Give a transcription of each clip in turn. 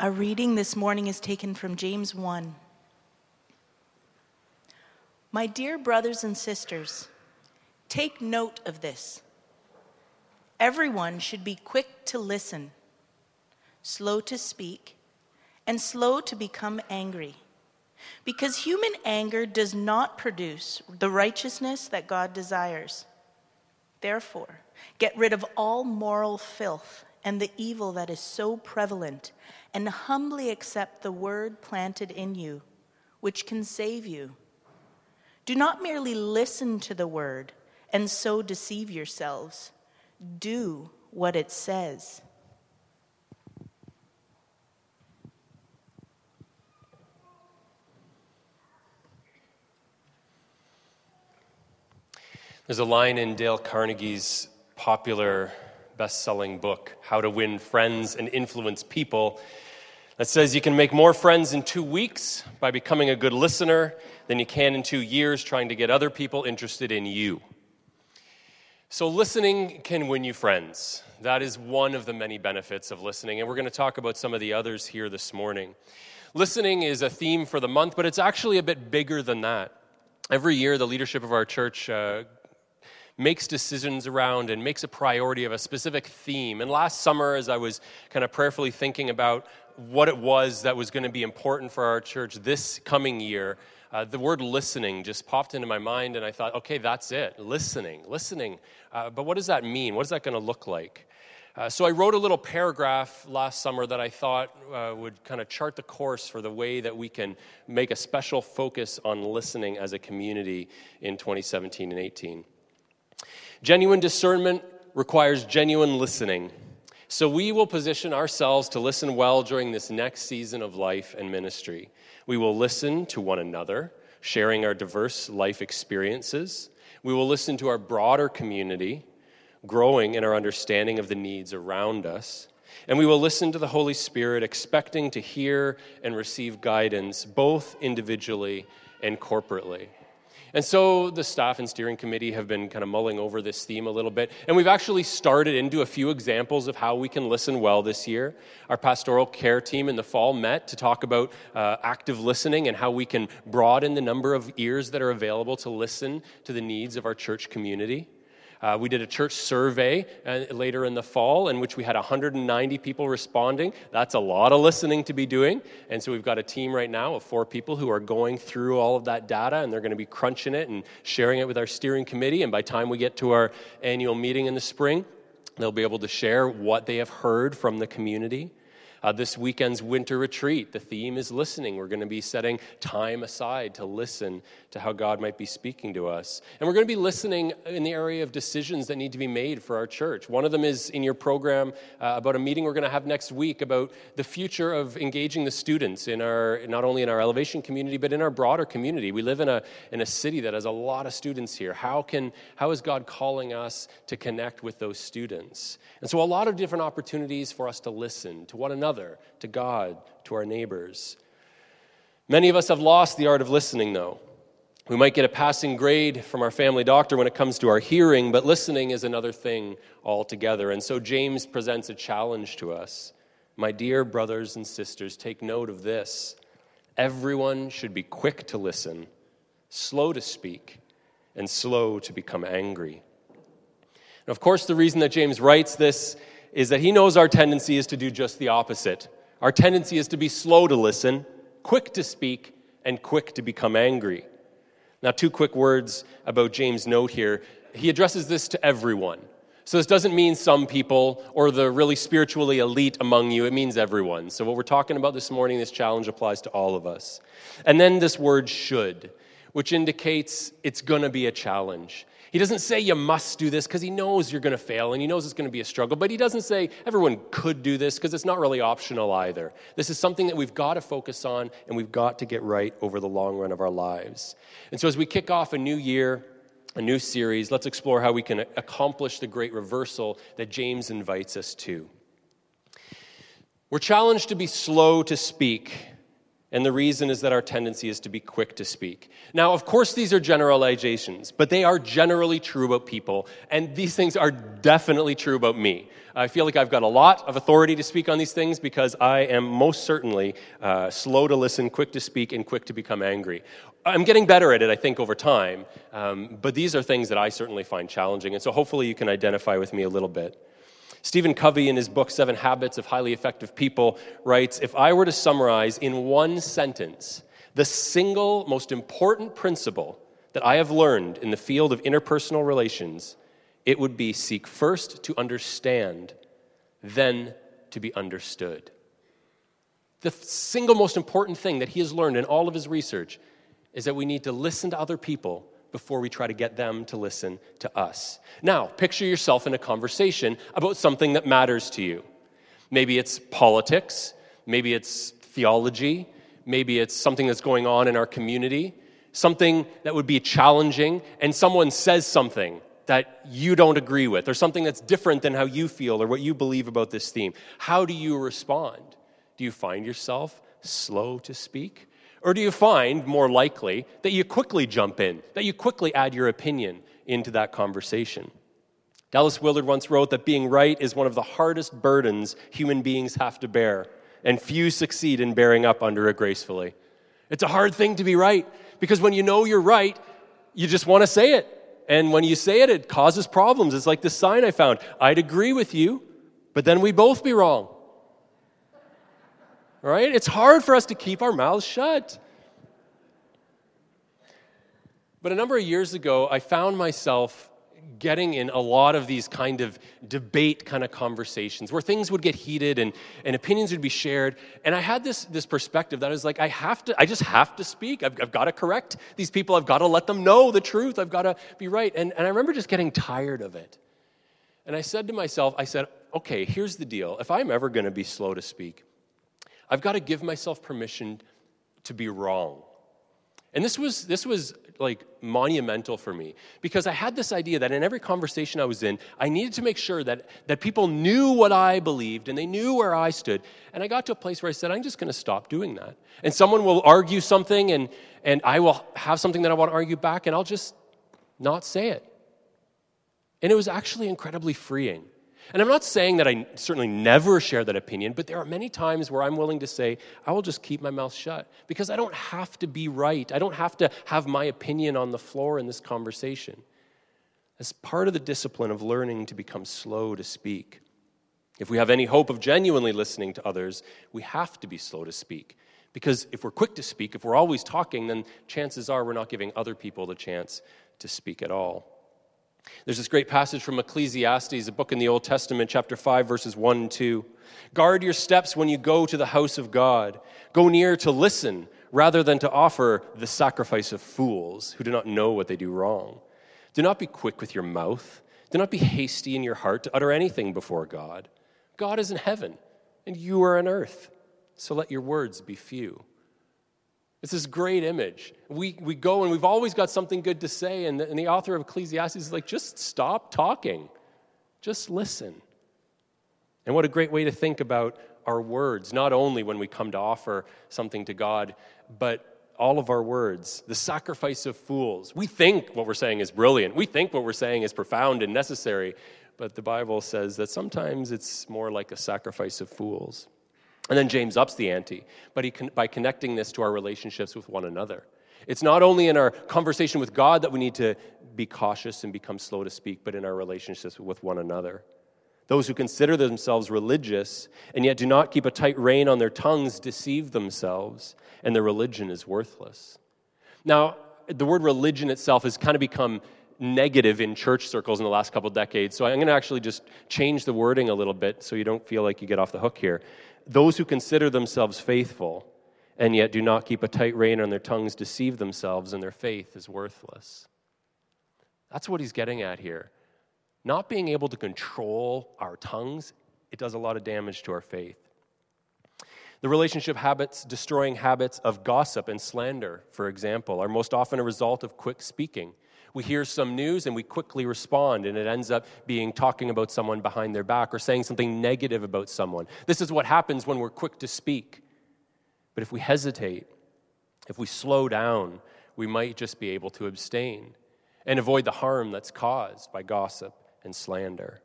Our reading this morning is taken from James 1. My dear brothers and sisters, take note of this. Everyone should be quick to listen, slow to speak, and slow to become angry. Because human anger does not produce the righteousness that God desires. Therefore, get rid of all moral filth and the evil that is so prevalent, and humbly accept the word planted in you, which can save you. Do not merely listen to the word and so deceive yourselves. Do what it says. There's a line in Dale Carnegie's popular best selling book, How to Win Friends and Influence People, that says you can make more friends in two weeks by becoming a good listener than you can in two years trying to get other people interested in you. So, listening can win you friends. That is one of the many benefits of listening, and we're going to talk about some of the others here this morning. Listening is a theme for the month, but it's actually a bit bigger than that. Every year, the leadership of our church uh, makes decisions around and makes a priority of a specific theme. And last summer, as I was kind of prayerfully thinking about what it was that was going to be important for our church this coming year, uh, the word listening just popped into my mind, and I thought, okay, that's it. Listening, listening. Uh, but what does that mean? What is that going to look like? Uh, so I wrote a little paragraph last summer that I thought uh, would kind of chart the course for the way that we can make a special focus on listening as a community in 2017 and 18. Genuine discernment requires genuine listening. So we will position ourselves to listen well during this next season of life and ministry. We will listen to one another, sharing our diverse life experiences. We will listen to our broader community, growing in our understanding of the needs around us. And we will listen to the Holy Spirit, expecting to hear and receive guidance both individually and corporately. And so the staff and steering committee have been kind of mulling over this theme a little bit. And we've actually started into a few examples of how we can listen well this year. Our pastoral care team in the fall met to talk about uh, active listening and how we can broaden the number of ears that are available to listen to the needs of our church community. Uh, we did a church survey uh, later in the fall in which we had 190 people responding. That's a lot of listening to be doing. And so we've got a team right now of four people who are going through all of that data and they're going to be crunching it and sharing it with our steering committee. And by time we get to our annual meeting in the spring, they'll be able to share what they have heard from the community. Uh, this weekend's winter retreat, the theme is listening. We're going to be setting time aside to listen to how God might be speaking to us. And we're going to be listening in the area of decisions that need to be made for our church. One of them is in your program uh, about a meeting we're going to have next week about the future of engaging the students in our, not only in our elevation community, but in our broader community. We live in a, in a city that has a lot of students here. How, can, how is God calling us to connect with those students? And so, a lot of different opportunities for us to listen to one another another, to God, to our neighbors. Many of us have lost the art of listening, though. We might get a passing grade from our family doctor when it comes to our hearing, but listening is another thing altogether. And so James presents a challenge to us. My dear brothers and sisters, take note of this. Everyone should be quick to listen, slow to speak, and slow to become angry. And of course, the reason that James writes this is that he knows our tendency is to do just the opposite. Our tendency is to be slow to listen, quick to speak, and quick to become angry. Now, two quick words about James' note here. He addresses this to everyone. So, this doesn't mean some people or the really spiritually elite among you, it means everyone. So, what we're talking about this morning, this challenge applies to all of us. And then this word should, which indicates it's going to be a challenge. He doesn't say you must do this because he knows you're going to fail and he knows it's going to be a struggle, but he doesn't say everyone could do this because it's not really optional either. This is something that we've got to focus on and we've got to get right over the long run of our lives. And so as we kick off a new year, a new series, let's explore how we can accomplish the great reversal that James invites us to. We're challenged to be slow to speak And the reason is that our tendency is to be quick to speak. Now, of course, these are generalizations, but they are generally true about people, and these things are definitely true about me. I feel like I've got a lot of authority to speak on these things because I am most certainly uh, slow to listen, quick to speak, and quick to become angry. I'm getting better at it, I think, over time, um, but these are things that I certainly find challenging, and so hopefully you can identify with me a little bit. Stephen Covey, in his book, Seven Habits of Highly Effective People, writes If I were to summarize in one sentence the single most important principle that I have learned in the field of interpersonal relations, it would be seek first to understand, then to be understood. The single most important thing that he has learned in all of his research is that we need to listen to other people before we try to get them to listen to us. Now, picture yourself in a conversation about something that matters to you. Maybe it's politics, maybe it's theology, maybe it's something that's going on in our community, something that would be challenging, and someone says something that you don't agree with, or something that's different than how you feel or what you believe about this theme. How do you respond? Do you find yourself slow to speak? Or do you find, more likely, that you quickly jump in, that you quickly add your opinion into that conversation? Dallas Willard once wrote that being right is one of the hardest burdens human beings have to bear, and few succeed in bearing up under it gracefully. It's a hard thing to be right because when you know you're right, you just want to say it. And when you say it, it causes problems. It's like the sign I found I'd agree with you, but then we both be wrong right? It's hard for us to keep our mouths shut. But a number of years ago, I found myself getting in a lot of these kind of debate kind of conversations where things would get heated and, and opinions would be shared. And I had this, this perspective that I was like, I have to, I just have to speak. I've, I've got to correct these people. I've got to let them know the truth. I've got to be right. And, and I remember just getting tired of it. And I said to myself, I said, okay, here's the deal. If I'm ever going to be slow to speak, I've got to give myself permission to be wrong. And this was, this was like monumental for me because I had this idea that in every conversation I was in, I needed to make sure that, that people knew what I believed and they knew where I stood. And I got to a place where I said, I'm just going to stop doing that. And someone will argue something and, and I will have something that I want to argue back and I'll just not say it. And it was actually incredibly freeing. And I'm not saying that I certainly never share that opinion, but there are many times where I'm willing to say, I will just keep my mouth shut because I don't have to be right. I don't have to have my opinion on the floor in this conversation. As part of the discipline of learning to become slow to speak. If we have any hope of genuinely listening to others, we have to be slow to speak. Because if we're quick to speak, if we're always talking, then chances are we're not giving other people the chance to speak at all. There's this great passage from Ecclesiastes, a book in the Old Testament, chapter 5, verses 1 and 2. Guard your steps when you go to the house of God. Go near to listen rather than to offer the sacrifice of fools who do not know what they do wrong. Do not be quick with your mouth. Do not be hasty in your heart to utter anything before God. God is in heaven, and you are on earth. So let your words be few. It's this great image. We, we go and we've always got something good to say, and the, and the author of Ecclesiastes is like, just stop talking, just listen. And what a great way to think about our words, not only when we come to offer something to God, but all of our words, the sacrifice of fools. We think what we're saying is brilliant, we think what we're saying is profound and necessary, but the Bible says that sometimes it's more like a sacrifice of fools. And then James ups the ante, but he by connecting this to our relationships with one another. It's not only in our conversation with God that we need to be cautious and become slow to speak, but in our relationships with one another. Those who consider themselves religious and yet do not keep a tight rein on their tongues deceive themselves, and their religion is worthless. Now, the word religion itself has kind of become negative in church circles in the last couple decades, so I'm going to actually just change the wording a little bit so you don't feel like you get off the hook here those who consider themselves faithful and yet do not keep a tight rein on their tongues deceive themselves and their faith is worthless. That's what he's getting at here. Not being able to control our tongues, it does a lot of damage to our faith. The relationship habits, destroying habits of gossip and slander, for example, are most often a result of quick speaking we hear some news and we quickly respond, and it ends up being talking about someone behind their back or saying something negative about someone. This is what happens when we're quick to speak. But if we hesitate, if we slow down, we might just be able to abstain and avoid the harm that's caused by gossip and slander.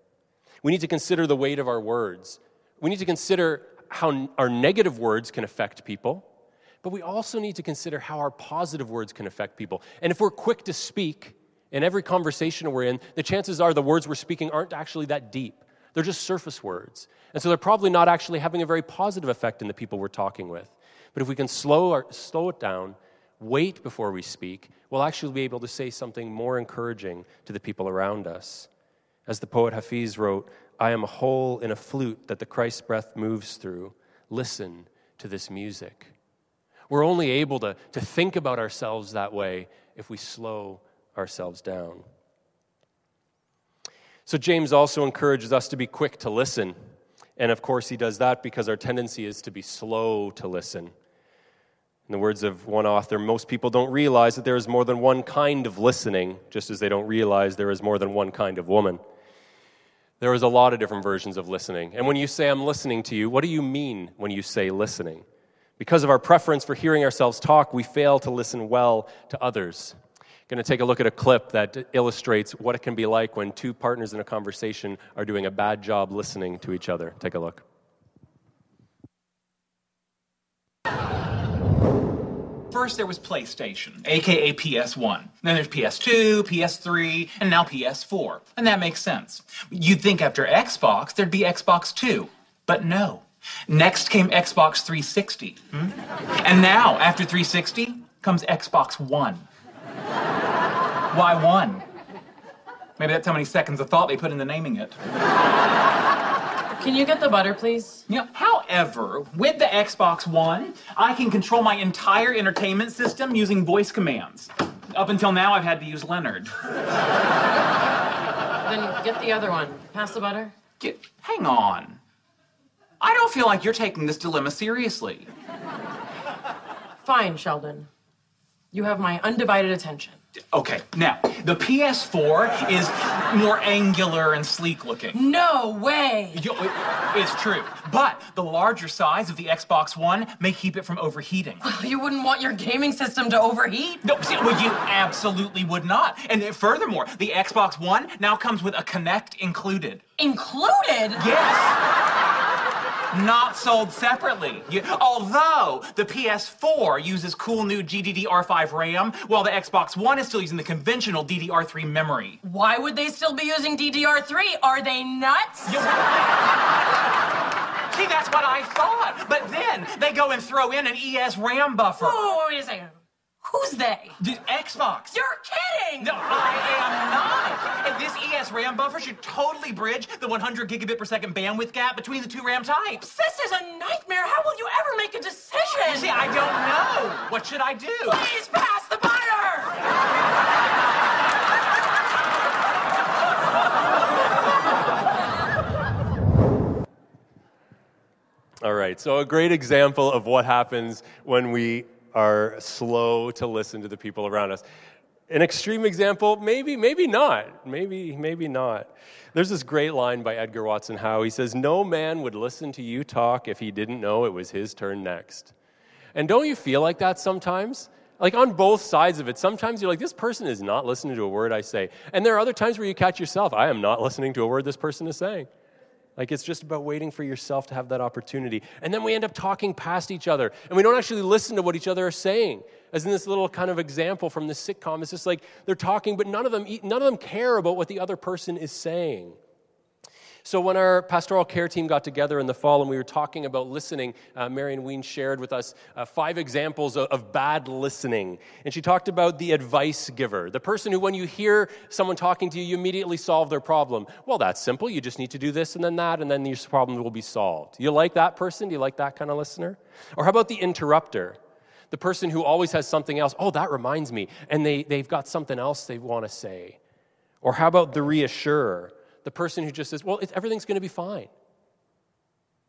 We need to consider the weight of our words. We need to consider how our negative words can affect people, but we also need to consider how our positive words can affect people. And if we're quick to speak in every conversation we're in, the chances are the words we're speaking aren't actually that deep. They're just surface words. And so they're probably not actually having a very positive effect in the people we're talking with. But if we can slow, our, slow it down, wait before we speak, we'll actually be able to say something more encouraging to the people around us. As the poet Hafiz wrote, I am a hole in a flute that the Christ breath moves through. Listen to this music. We're only able to, to think about ourselves that way if we slow ourselves down. So, James also encourages us to be quick to listen. And of course, he does that because our tendency is to be slow to listen. In the words of one author, most people don't realize that there is more than one kind of listening, just as they don't realize there is more than one kind of woman. There is a lot of different versions of listening. And when you say, I'm listening to you, what do you mean when you say listening? Because of our preference for hearing ourselves talk, we fail to listen well to others. I'm going to take a look at a clip that illustrates what it can be like when two partners in a conversation are doing a bad job listening to each other. Take a look. First, there was PlayStation, aka PS1. Then there's PS2, PS3, and now PS4. And that makes sense. You'd think after Xbox, there'd be Xbox 2. But no. Next came Xbox 360. Hmm? And now, after 360, comes Xbox One. Why one? Maybe that's how many seconds of thought they put into naming it. Can you get the butter, please? Yeah. However, with the Xbox One, I can control my entire entertainment system using voice commands. Up until now, I've had to use Leonard. Then get the other one. Pass the butter. Get, hang on. I don't feel like you're taking this dilemma seriously. Fine, Sheldon. You have my undivided attention. Okay, now, the PS4 is more angular and sleek looking. No way! It- It's true. But the larger size of the Xbox One may keep it from overheating. Well, you wouldn't want your gaming system to overheat? No, see, well, you absolutely would not. And furthermore, the Xbox One now comes with a Kinect included. Included? Yes. Not sold separately. You- although the PS4 uses cool new GDDR5 RAM, while the Xbox One is still using the conventional DDR3 memory. Why would they still be using DDR3? Are they nuts? See, that's what I thought. But then they go and throw in an ES RAM buffer. Oh, wait a second. Who's they? The Xbox. You're kidding! No, I am not. And this ES RAM buffer should totally bridge the 100 gigabit per second bandwidth gap between the two RAM types. This is a nightmare. How will you ever make a decision? See, I don't know. What should I do? Please pass the butter! All right, so a great example of what happens when we are slow to listen to the people around us. An extreme example, maybe, maybe not. Maybe, maybe not. There's this great line by Edgar Watson Howe. He says, No man would listen to you talk if he didn't know it was his turn next. And don't you feel like that sometimes? Like on both sides of it, sometimes you're like, this person is not listening to a word I say. And there are other times where you catch yourself, I am not listening to a word this person is saying. Like it's just about waiting for yourself to have that opportunity. And then we end up talking past each other and we don't actually listen to what each other are saying. As in this little kind of example from the sitcom, it's just like they're talking, but none of them, none of them care about what the other person is saying. So, when our pastoral care team got together in the fall and we were talking about listening, uh, Marion Ween shared with us uh, five examples of, of bad listening. And she talked about the advice giver, the person who, when you hear someone talking to you, you immediately solve their problem. Well, that's simple. You just need to do this and then that, and then your problem will be solved. You like that person? Do you like that kind of listener? Or how about the interrupter? The person who always has something else. Oh, that reminds me. And they, they've got something else they want to say. Or how about the reassurer? The person who just says, Well, everything's going to be fine.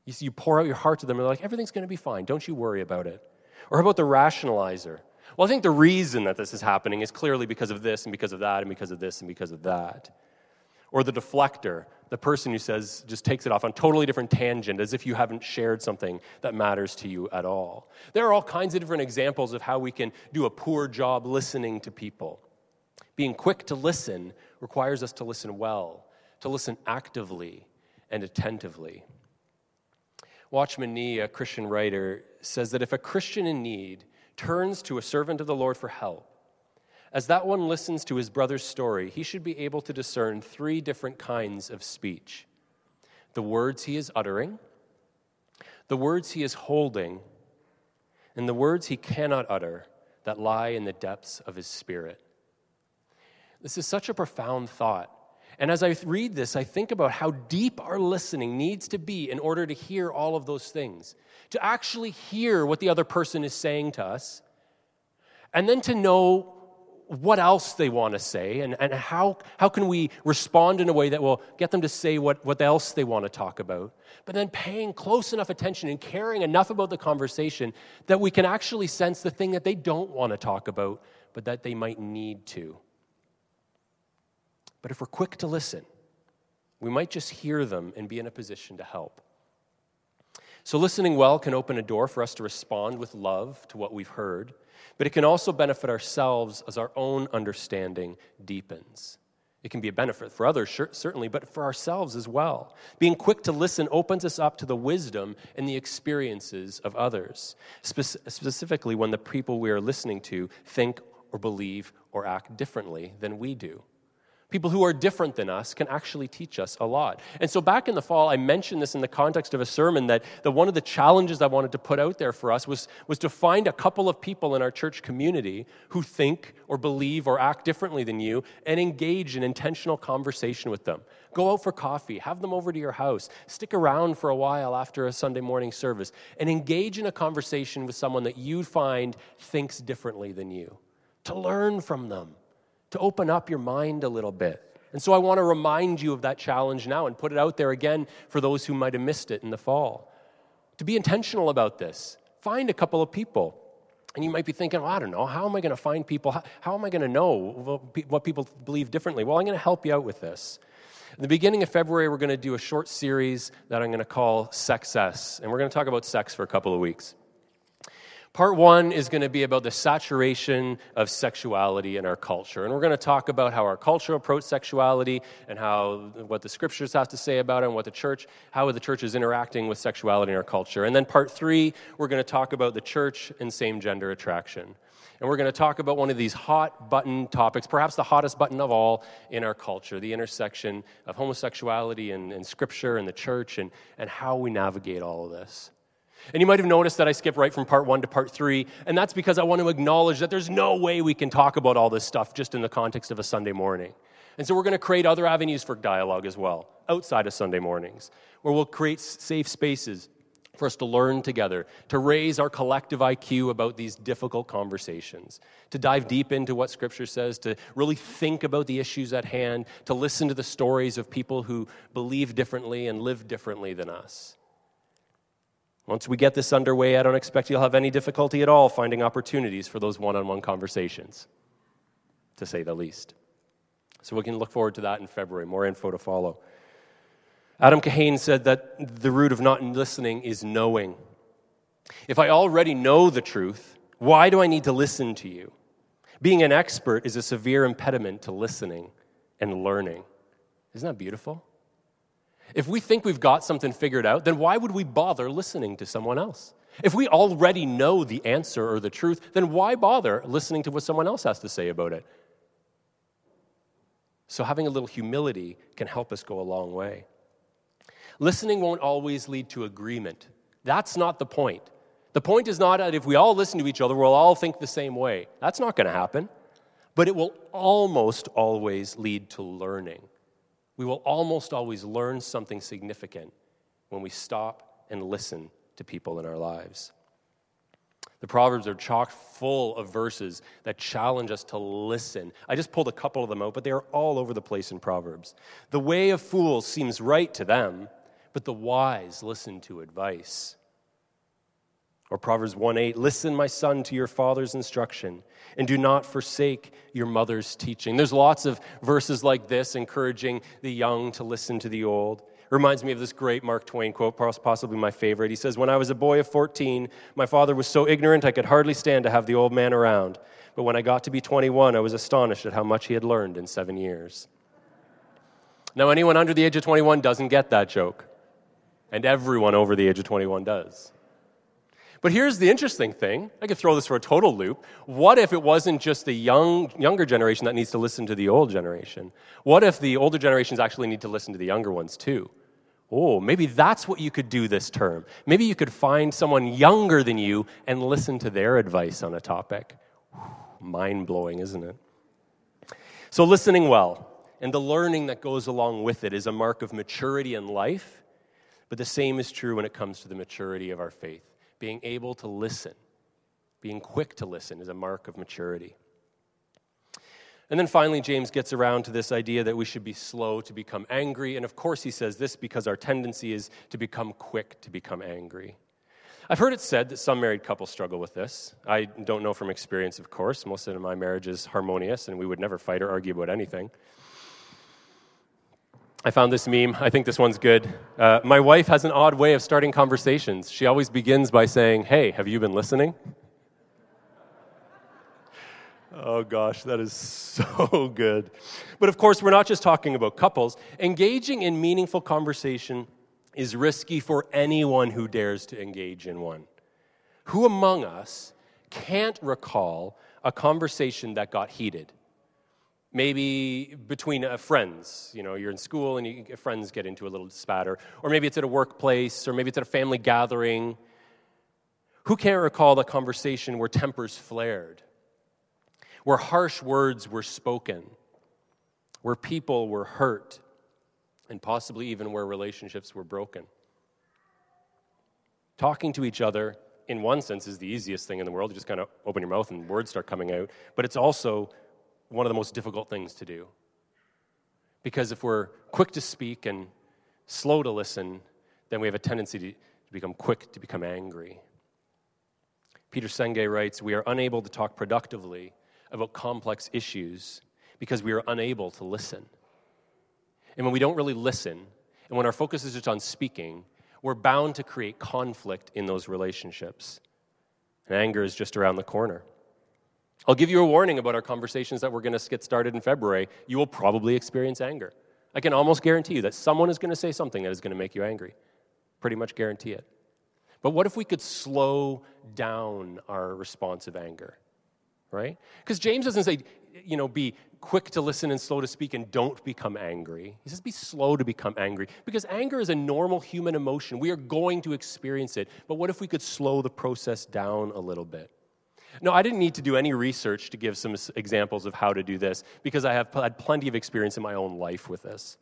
You see, you pour out your heart to them, and they're like, Everything's going to be fine. Don't you worry about it. Or about the rationalizer? Well, I think the reason that this is happening is clearly because of this, and because of that, and because of this, and because of that. or the deflector, the person who says, just takes it off on a totally different tangent as if you haven't shared something that matters to you at all. There are all kinds of different examples of how we can do a poor job listening to people. Being quick to listen requires us to listen well, to listen actively and attentively. Watchman Nee, a Christian writer, says that if a Christian in need turns to a servant of the Lord for help, as that one listens to his brother's story, he should be able to discern three different kinds of speech the words he is uttering, the words he is holding, and the words he cannot utter that lie in the depths of his spirit. This is such a profound thought. And as I read this, I think about how deep our listening needs to be in order to hear all of those things, to actually hear what the other person is saying to us, and then to know what else they want to say and, and how, how can we respond in a way that will get them to say what, what else they want to talk about but then paying close enough attention and caring enough about the conversation that we can actually sense the thing that they don't want to talk about but that they might need to but if we're quick to listen we might just hear them and be in a position to help so listening well can open a door for us to respond with love to what we've heard but it can also benefit ourselves as our own understanding deepens. It can be a benefit for others, certainly, but for ourselves as well. Being quick to listen opens us up to the wisdom and the experiences of others, Spe- specifically when the people we are listening to think or believe or act differently than we do. People who are different than us can actually teach us a lot. And so, back in the fall, I mentioned this in the context of a sermon that, that one of the challenges I wanted to put out there for us was, was to find a couple of people in our church community who think or believe or act differently than you and engage in intentional conversation with them. Go out for coffee, have them over to your house, stick around for a while after a Sunday morning service, and engage in a conversation with someone that you find thinks differently than you. To learn from them to open up your mind a little bit. And so I want to remind you of that challenge now and put it out there again for those who might have missed it in the fall. To be intentional about this, find a couple of people. And you might be thinking, well, I don't know, how am I going to find people? How, how am I going to know what people believe differently? Well, I'm going to help you out with this. In the beginning of February, we're going to do a short series that I'm going to call Sexcess. And we're going to talk about sex for a couple of weeks. Part one is going to be about the saturation of sexuality in our culture. And we're going to talk about how our culture approaches sexuality and how what the scriptures have to say about it and what the church, how the church is interacting with sexuality in our culture. And then part three, we're going to talk about the church and same gender attraction. And we're going to talk about one of these hot button topics, perhaps the hottest button of all in our culture the intersection of homosexuality and, and scripture and the church and, and how we navigate all of this. And you might have noticed that I skipped right from part one to part three, and that's because I want to acknowledge that there's no way we can talk about all this stuff just in the context of a Sunday morning. And so we're going to create other avenues for dialogue as well, outside of Sunday mornings, where we'll create safe spaces for us to learn together, to raise our collective IQ about these difficult conversations, to dive deep into what Scripture says, to really think about the issues at hand, to listen to the stories of people who believe differently and live differently than us. Once we get this underway, I don't expect you'll have any difficulty at all finding opportunities for those one on one conversations, to say the least. So we can look forward to that in February. More info to follow. Adam Kahane said that the root of not listening is knowing. If I already know the truth, why do I need to listen to you? Being an expert is a severe impediment to listening and learning. Isn't that beautiful? If we think we've got something figured out, then why would we bother listening to someone else? If we already know the answer or the truth, then why bother listening to what someone else has to say about it? So, having a little humility can help us go a long way. Listening won't always lead to agreement. That's not the point. The point is not that if we all listen to each other, we'll all think the same way. That's not going to happen. But it will almost always lead to learning. We will almost always learn something significant when we stop and listen to people in our lives. The Proverbs are chock full of verses that challenge us to listen. I just pulled a couple of them out, but they are all over the place in Proverbs. The way of fools seems right to them, but the wise listen to advice. Or Proverbs 1 8, listen, my son, to your father's instruction, and do not forsake your mother's teaching. There's lots of verses like this encouraging the young to listen to the old. Reminds me of this great Mark Twain quote, possibly my favorite. He says, When I was a boy of 14, my father was so ignorant I could hardly stand to have the old man around. But when I got to be 21, I was astonished at how much he had learned in seven years. Now, anyone under the age of 21 doesn't get that joke, and everyone over the age of 21 does. But here's the interesting thing. I could throw this for a total loop. What if it wasn't just the young, younger generation that needs to listen to the old generation? What if the older generations actually need to listen to the younger ones too? Oh, maybe that's what you could do this term. Maybe you could find someone younger than you and listen to their advice on a topic. Mind blowing, isn't it? So, listening well and the learning that goes along with it is a mark of maturity in life, but the same is true when it comes to the maturity of our faith being able to listen, being quick to listen, is a mark of maturity. And then finally, James gets around to this idea that we should be slow to become angry. And of course, he says this because our tendency is to become quick to become angry. I've heard it said that some married couples struggle with this. I don't know from experience, of course. Most of my marriage is harmonious, and we would never fight or argue about anything. I found this meme. I think this one's good. Uh, my wife has an odd way of starting conversations. She always begins by saying, Hey, have you been listening? Oh gosh, that is so good. But of course, we're not just talking about couples. Engaging in meaningful conversation is risky for anyone who dares to engage in one. Who among us can't recall a conversation that got heated? Maybe between uh, friends you know you're in school and you, friends get into a little spatter or maybe it's at a workplace or maybe it's at a family gathering. Who can't recall the conversation where tempers flared where harsh words were spoken where people were hurt and possibly even where relationships were broken? Talking to each other in one sense is the easiest thing in the world. You just kind of open your mouth and words start coming out but it's also one of the most difficult things to do. Because if we're quick to speak and slow to listen, then we have a tendency to, become quick to become angry. Peter Senge writes We are unable to talk productively about complex issues because we are unable to listen. And when we don't really listen, and when our focus is just on speaking, we're bound to create conflict in those relationships. And anger is just around the corner. I'll give you a warning about our conversations that we're going to get started in February. You will probably experience anger. I can almost guarantee you that someone is going to say something that is going to make you angry. Pretty much guarantee it. But what if we could slow down our response of anger? Right? Because James doesn't say, you know, be quick to listen and slow to speak and don't become angry. He says be slow to become angry because anger is a normal human emotion. We are going to experience it. But what if we could slow the process down a little bit? No, I didn't need to do any research to give some examples of how to do this because I have had plenty of experience in my own life with this.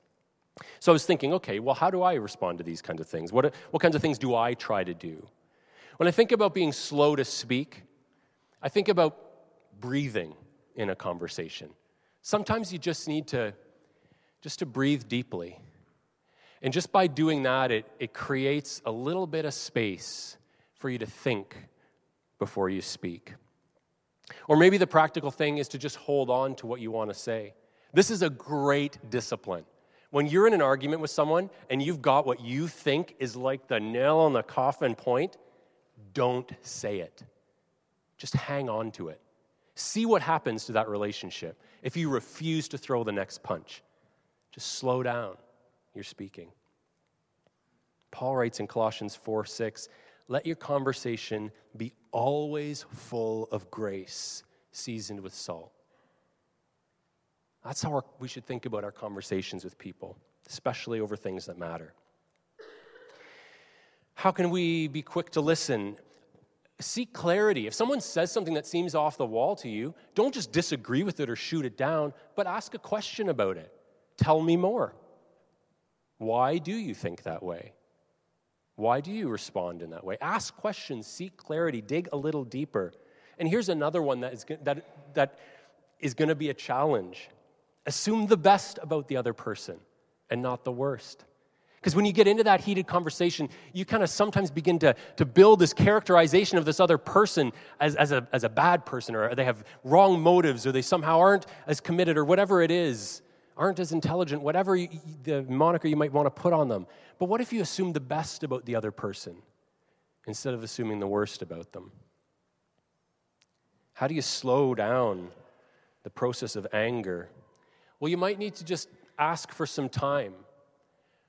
So I was thinking, okay, well, how do I respond to these kinds of things? What, what kinds of things do I try to do? When I think about being slow to speak, I think about breathing in a conversation. Sometimes you just need to just to breathe deeply. And just by doing that, it, it creates a little bit of space for you to think before you speak. Or maybe the practical thing is to just hold on to what you want to say. This is a great discipline. When you're in an argument with someone and you've got what you think is like the nail on the coffin point, don't say it. Just hang on to it. See what happens to that relationship if you refuse to throw the next punch. Just slow down. You're speaking. Paul writes in Colossians 4 6, let your conversation be always full of grace, seasoned with salt. That's how our, we should think about our conversations with people, especially over things that matter. How can we be quick to listen? Seek clarity. If someone says something that seems off the wall to you, don't just disagree with it or shoot it down, but ask a question about it. Tell me more. Why do you think that way? Why do you respond in that way? Ask questions, seek clarity, dig a little deeper. And here's another one that is, that, that is going to be a challenge. Assume the best about the other person and not the worst. Because when you get into that heated conversation, you kind of sometimes begin to, to build this characterization of this other person as, as, a, as a bad person, or they have wrong motives, or they somehow aren't as committed, or whatever it is, aren't as intelligent, whatever you, the moniker you might want to put on them. But what if you assume the best about the other person instead of assuming the worst about them? How do you slow down the process of anger? Well, you might need to just ask for some time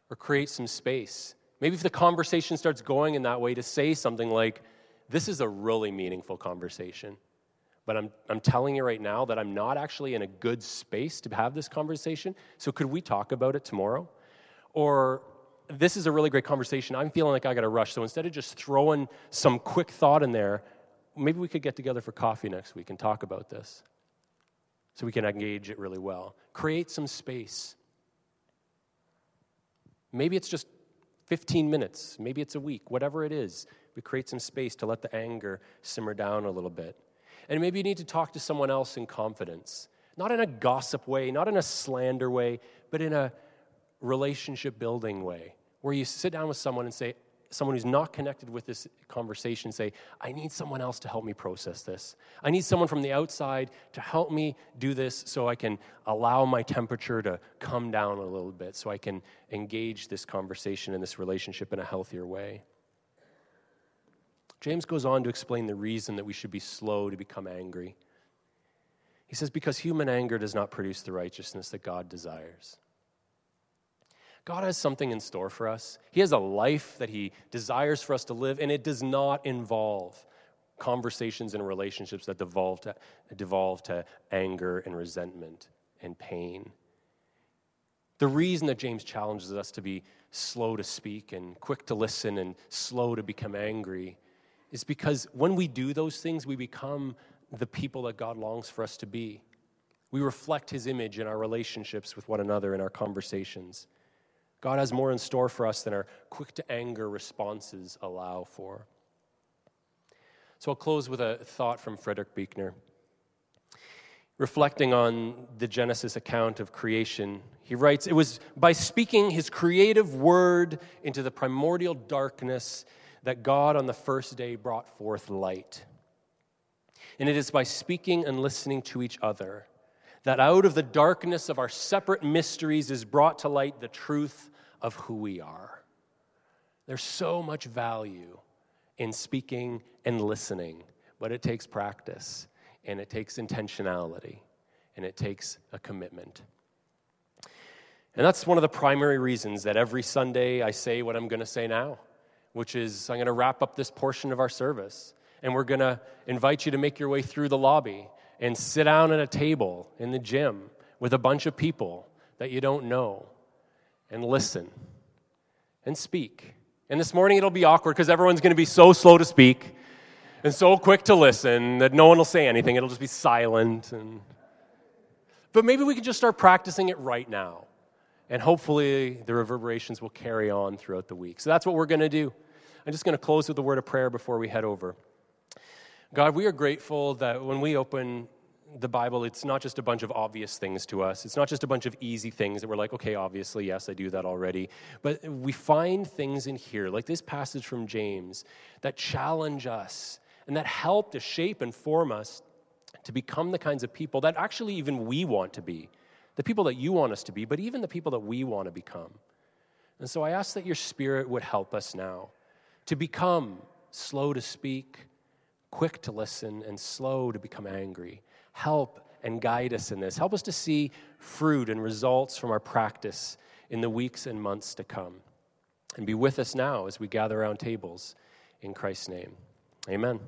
or create some space. Maybe if the conversation starts going in that way, to say something like, This is a really meaningful conversation, but I'm, I'm telling you right now that I'm not actually in a good space to have this conversation. So could we talk about it tomorrow? Or, This is a really great conversation. I'm feeling like I got to rush. So instead of just throwing some quick thought in there, maybe we could get together for coffee next week and talk about this so we can engage it really well. Create some space. Maybe it's just 15 minutes, maybe it's a week, whatever it is. We create some space to let the anger simmer down a little bit. And maybe you need to talk to someone else in confidence, not in a gossip way, not in a slander way, but in a relationship building way, where you sit down with someone and say, someone who's not connected with this conversation say, I need someone else to help me process this. I need someone from the outside to help me do this so I can allow my temperature to come down a little bit, so I can engage this conversation and this relationship in a healthier way. James goes on to explain the reason that we should be slow to become angry. He says, Because human anger does not produce the righteousness that God desires. God has something in store for us. He has a life that He desires for us to live, and it does not involve conversations and relationships that devolve to, devolve to anger and resentment and pain. The reason that James challenges us to be slow to speak and quick to listen and slow to become angry is because when we do those things, we become the people that God longs for us to be. We reflect His image in our relationships with one another, in our conversations. God has more in store for us than our quick to anger responses allow for. So I'll close with a thought from Frederick Buechner. Reflecting on the Genesis account of creation, he writes It was by speaking his creative word into the primordial darkness that God on the first day brought forth light. And it is by speaking and listening to each other that out of the darkness of our separate mysteries is brought to light the truth of who we are. There's so much value in speaking and listening, but it takes practice and it takes intentionality and it takes a commitment. And that's one of the primary reasons that every Sunday I say what I'm going to say now, which is I'm going to wrap up this portion of our service. And we're going to invite you to make your way through the lobby and sit down at a table in the gym with a bunch of people that you don't know and listen and speak. And this morning it'll be awkward because everyone's going to be so slow to speak and so quick to listen that no one will say anything. It'll just be silent. And... But maybe we can just start practicing it right now. And hopefully the reverberations will carry on throughout the week. So that's what we're going to do. I'm just going to close with a word of prayer before we head over. God, we are grateful that when we open the Bible, it's not just a bunch of obvious things to us. It's not just a bunch of easy things that we're like, okay, obviously, yes, I do that already. But we find things in here, like this passage from James, that challenge us and that help to shape and form us to become the kinds of people that actually even we want to be. The people that you want us to be, but even the people that we want to become. And so I ask that your spirit would help us now to become slow to speak, quick to listen, and slow to become angry help and guide us in this. Help us to see fruit and results from our practice in the weeks and months to come. And be with us now as we gather around tables in Christ's name. Amen.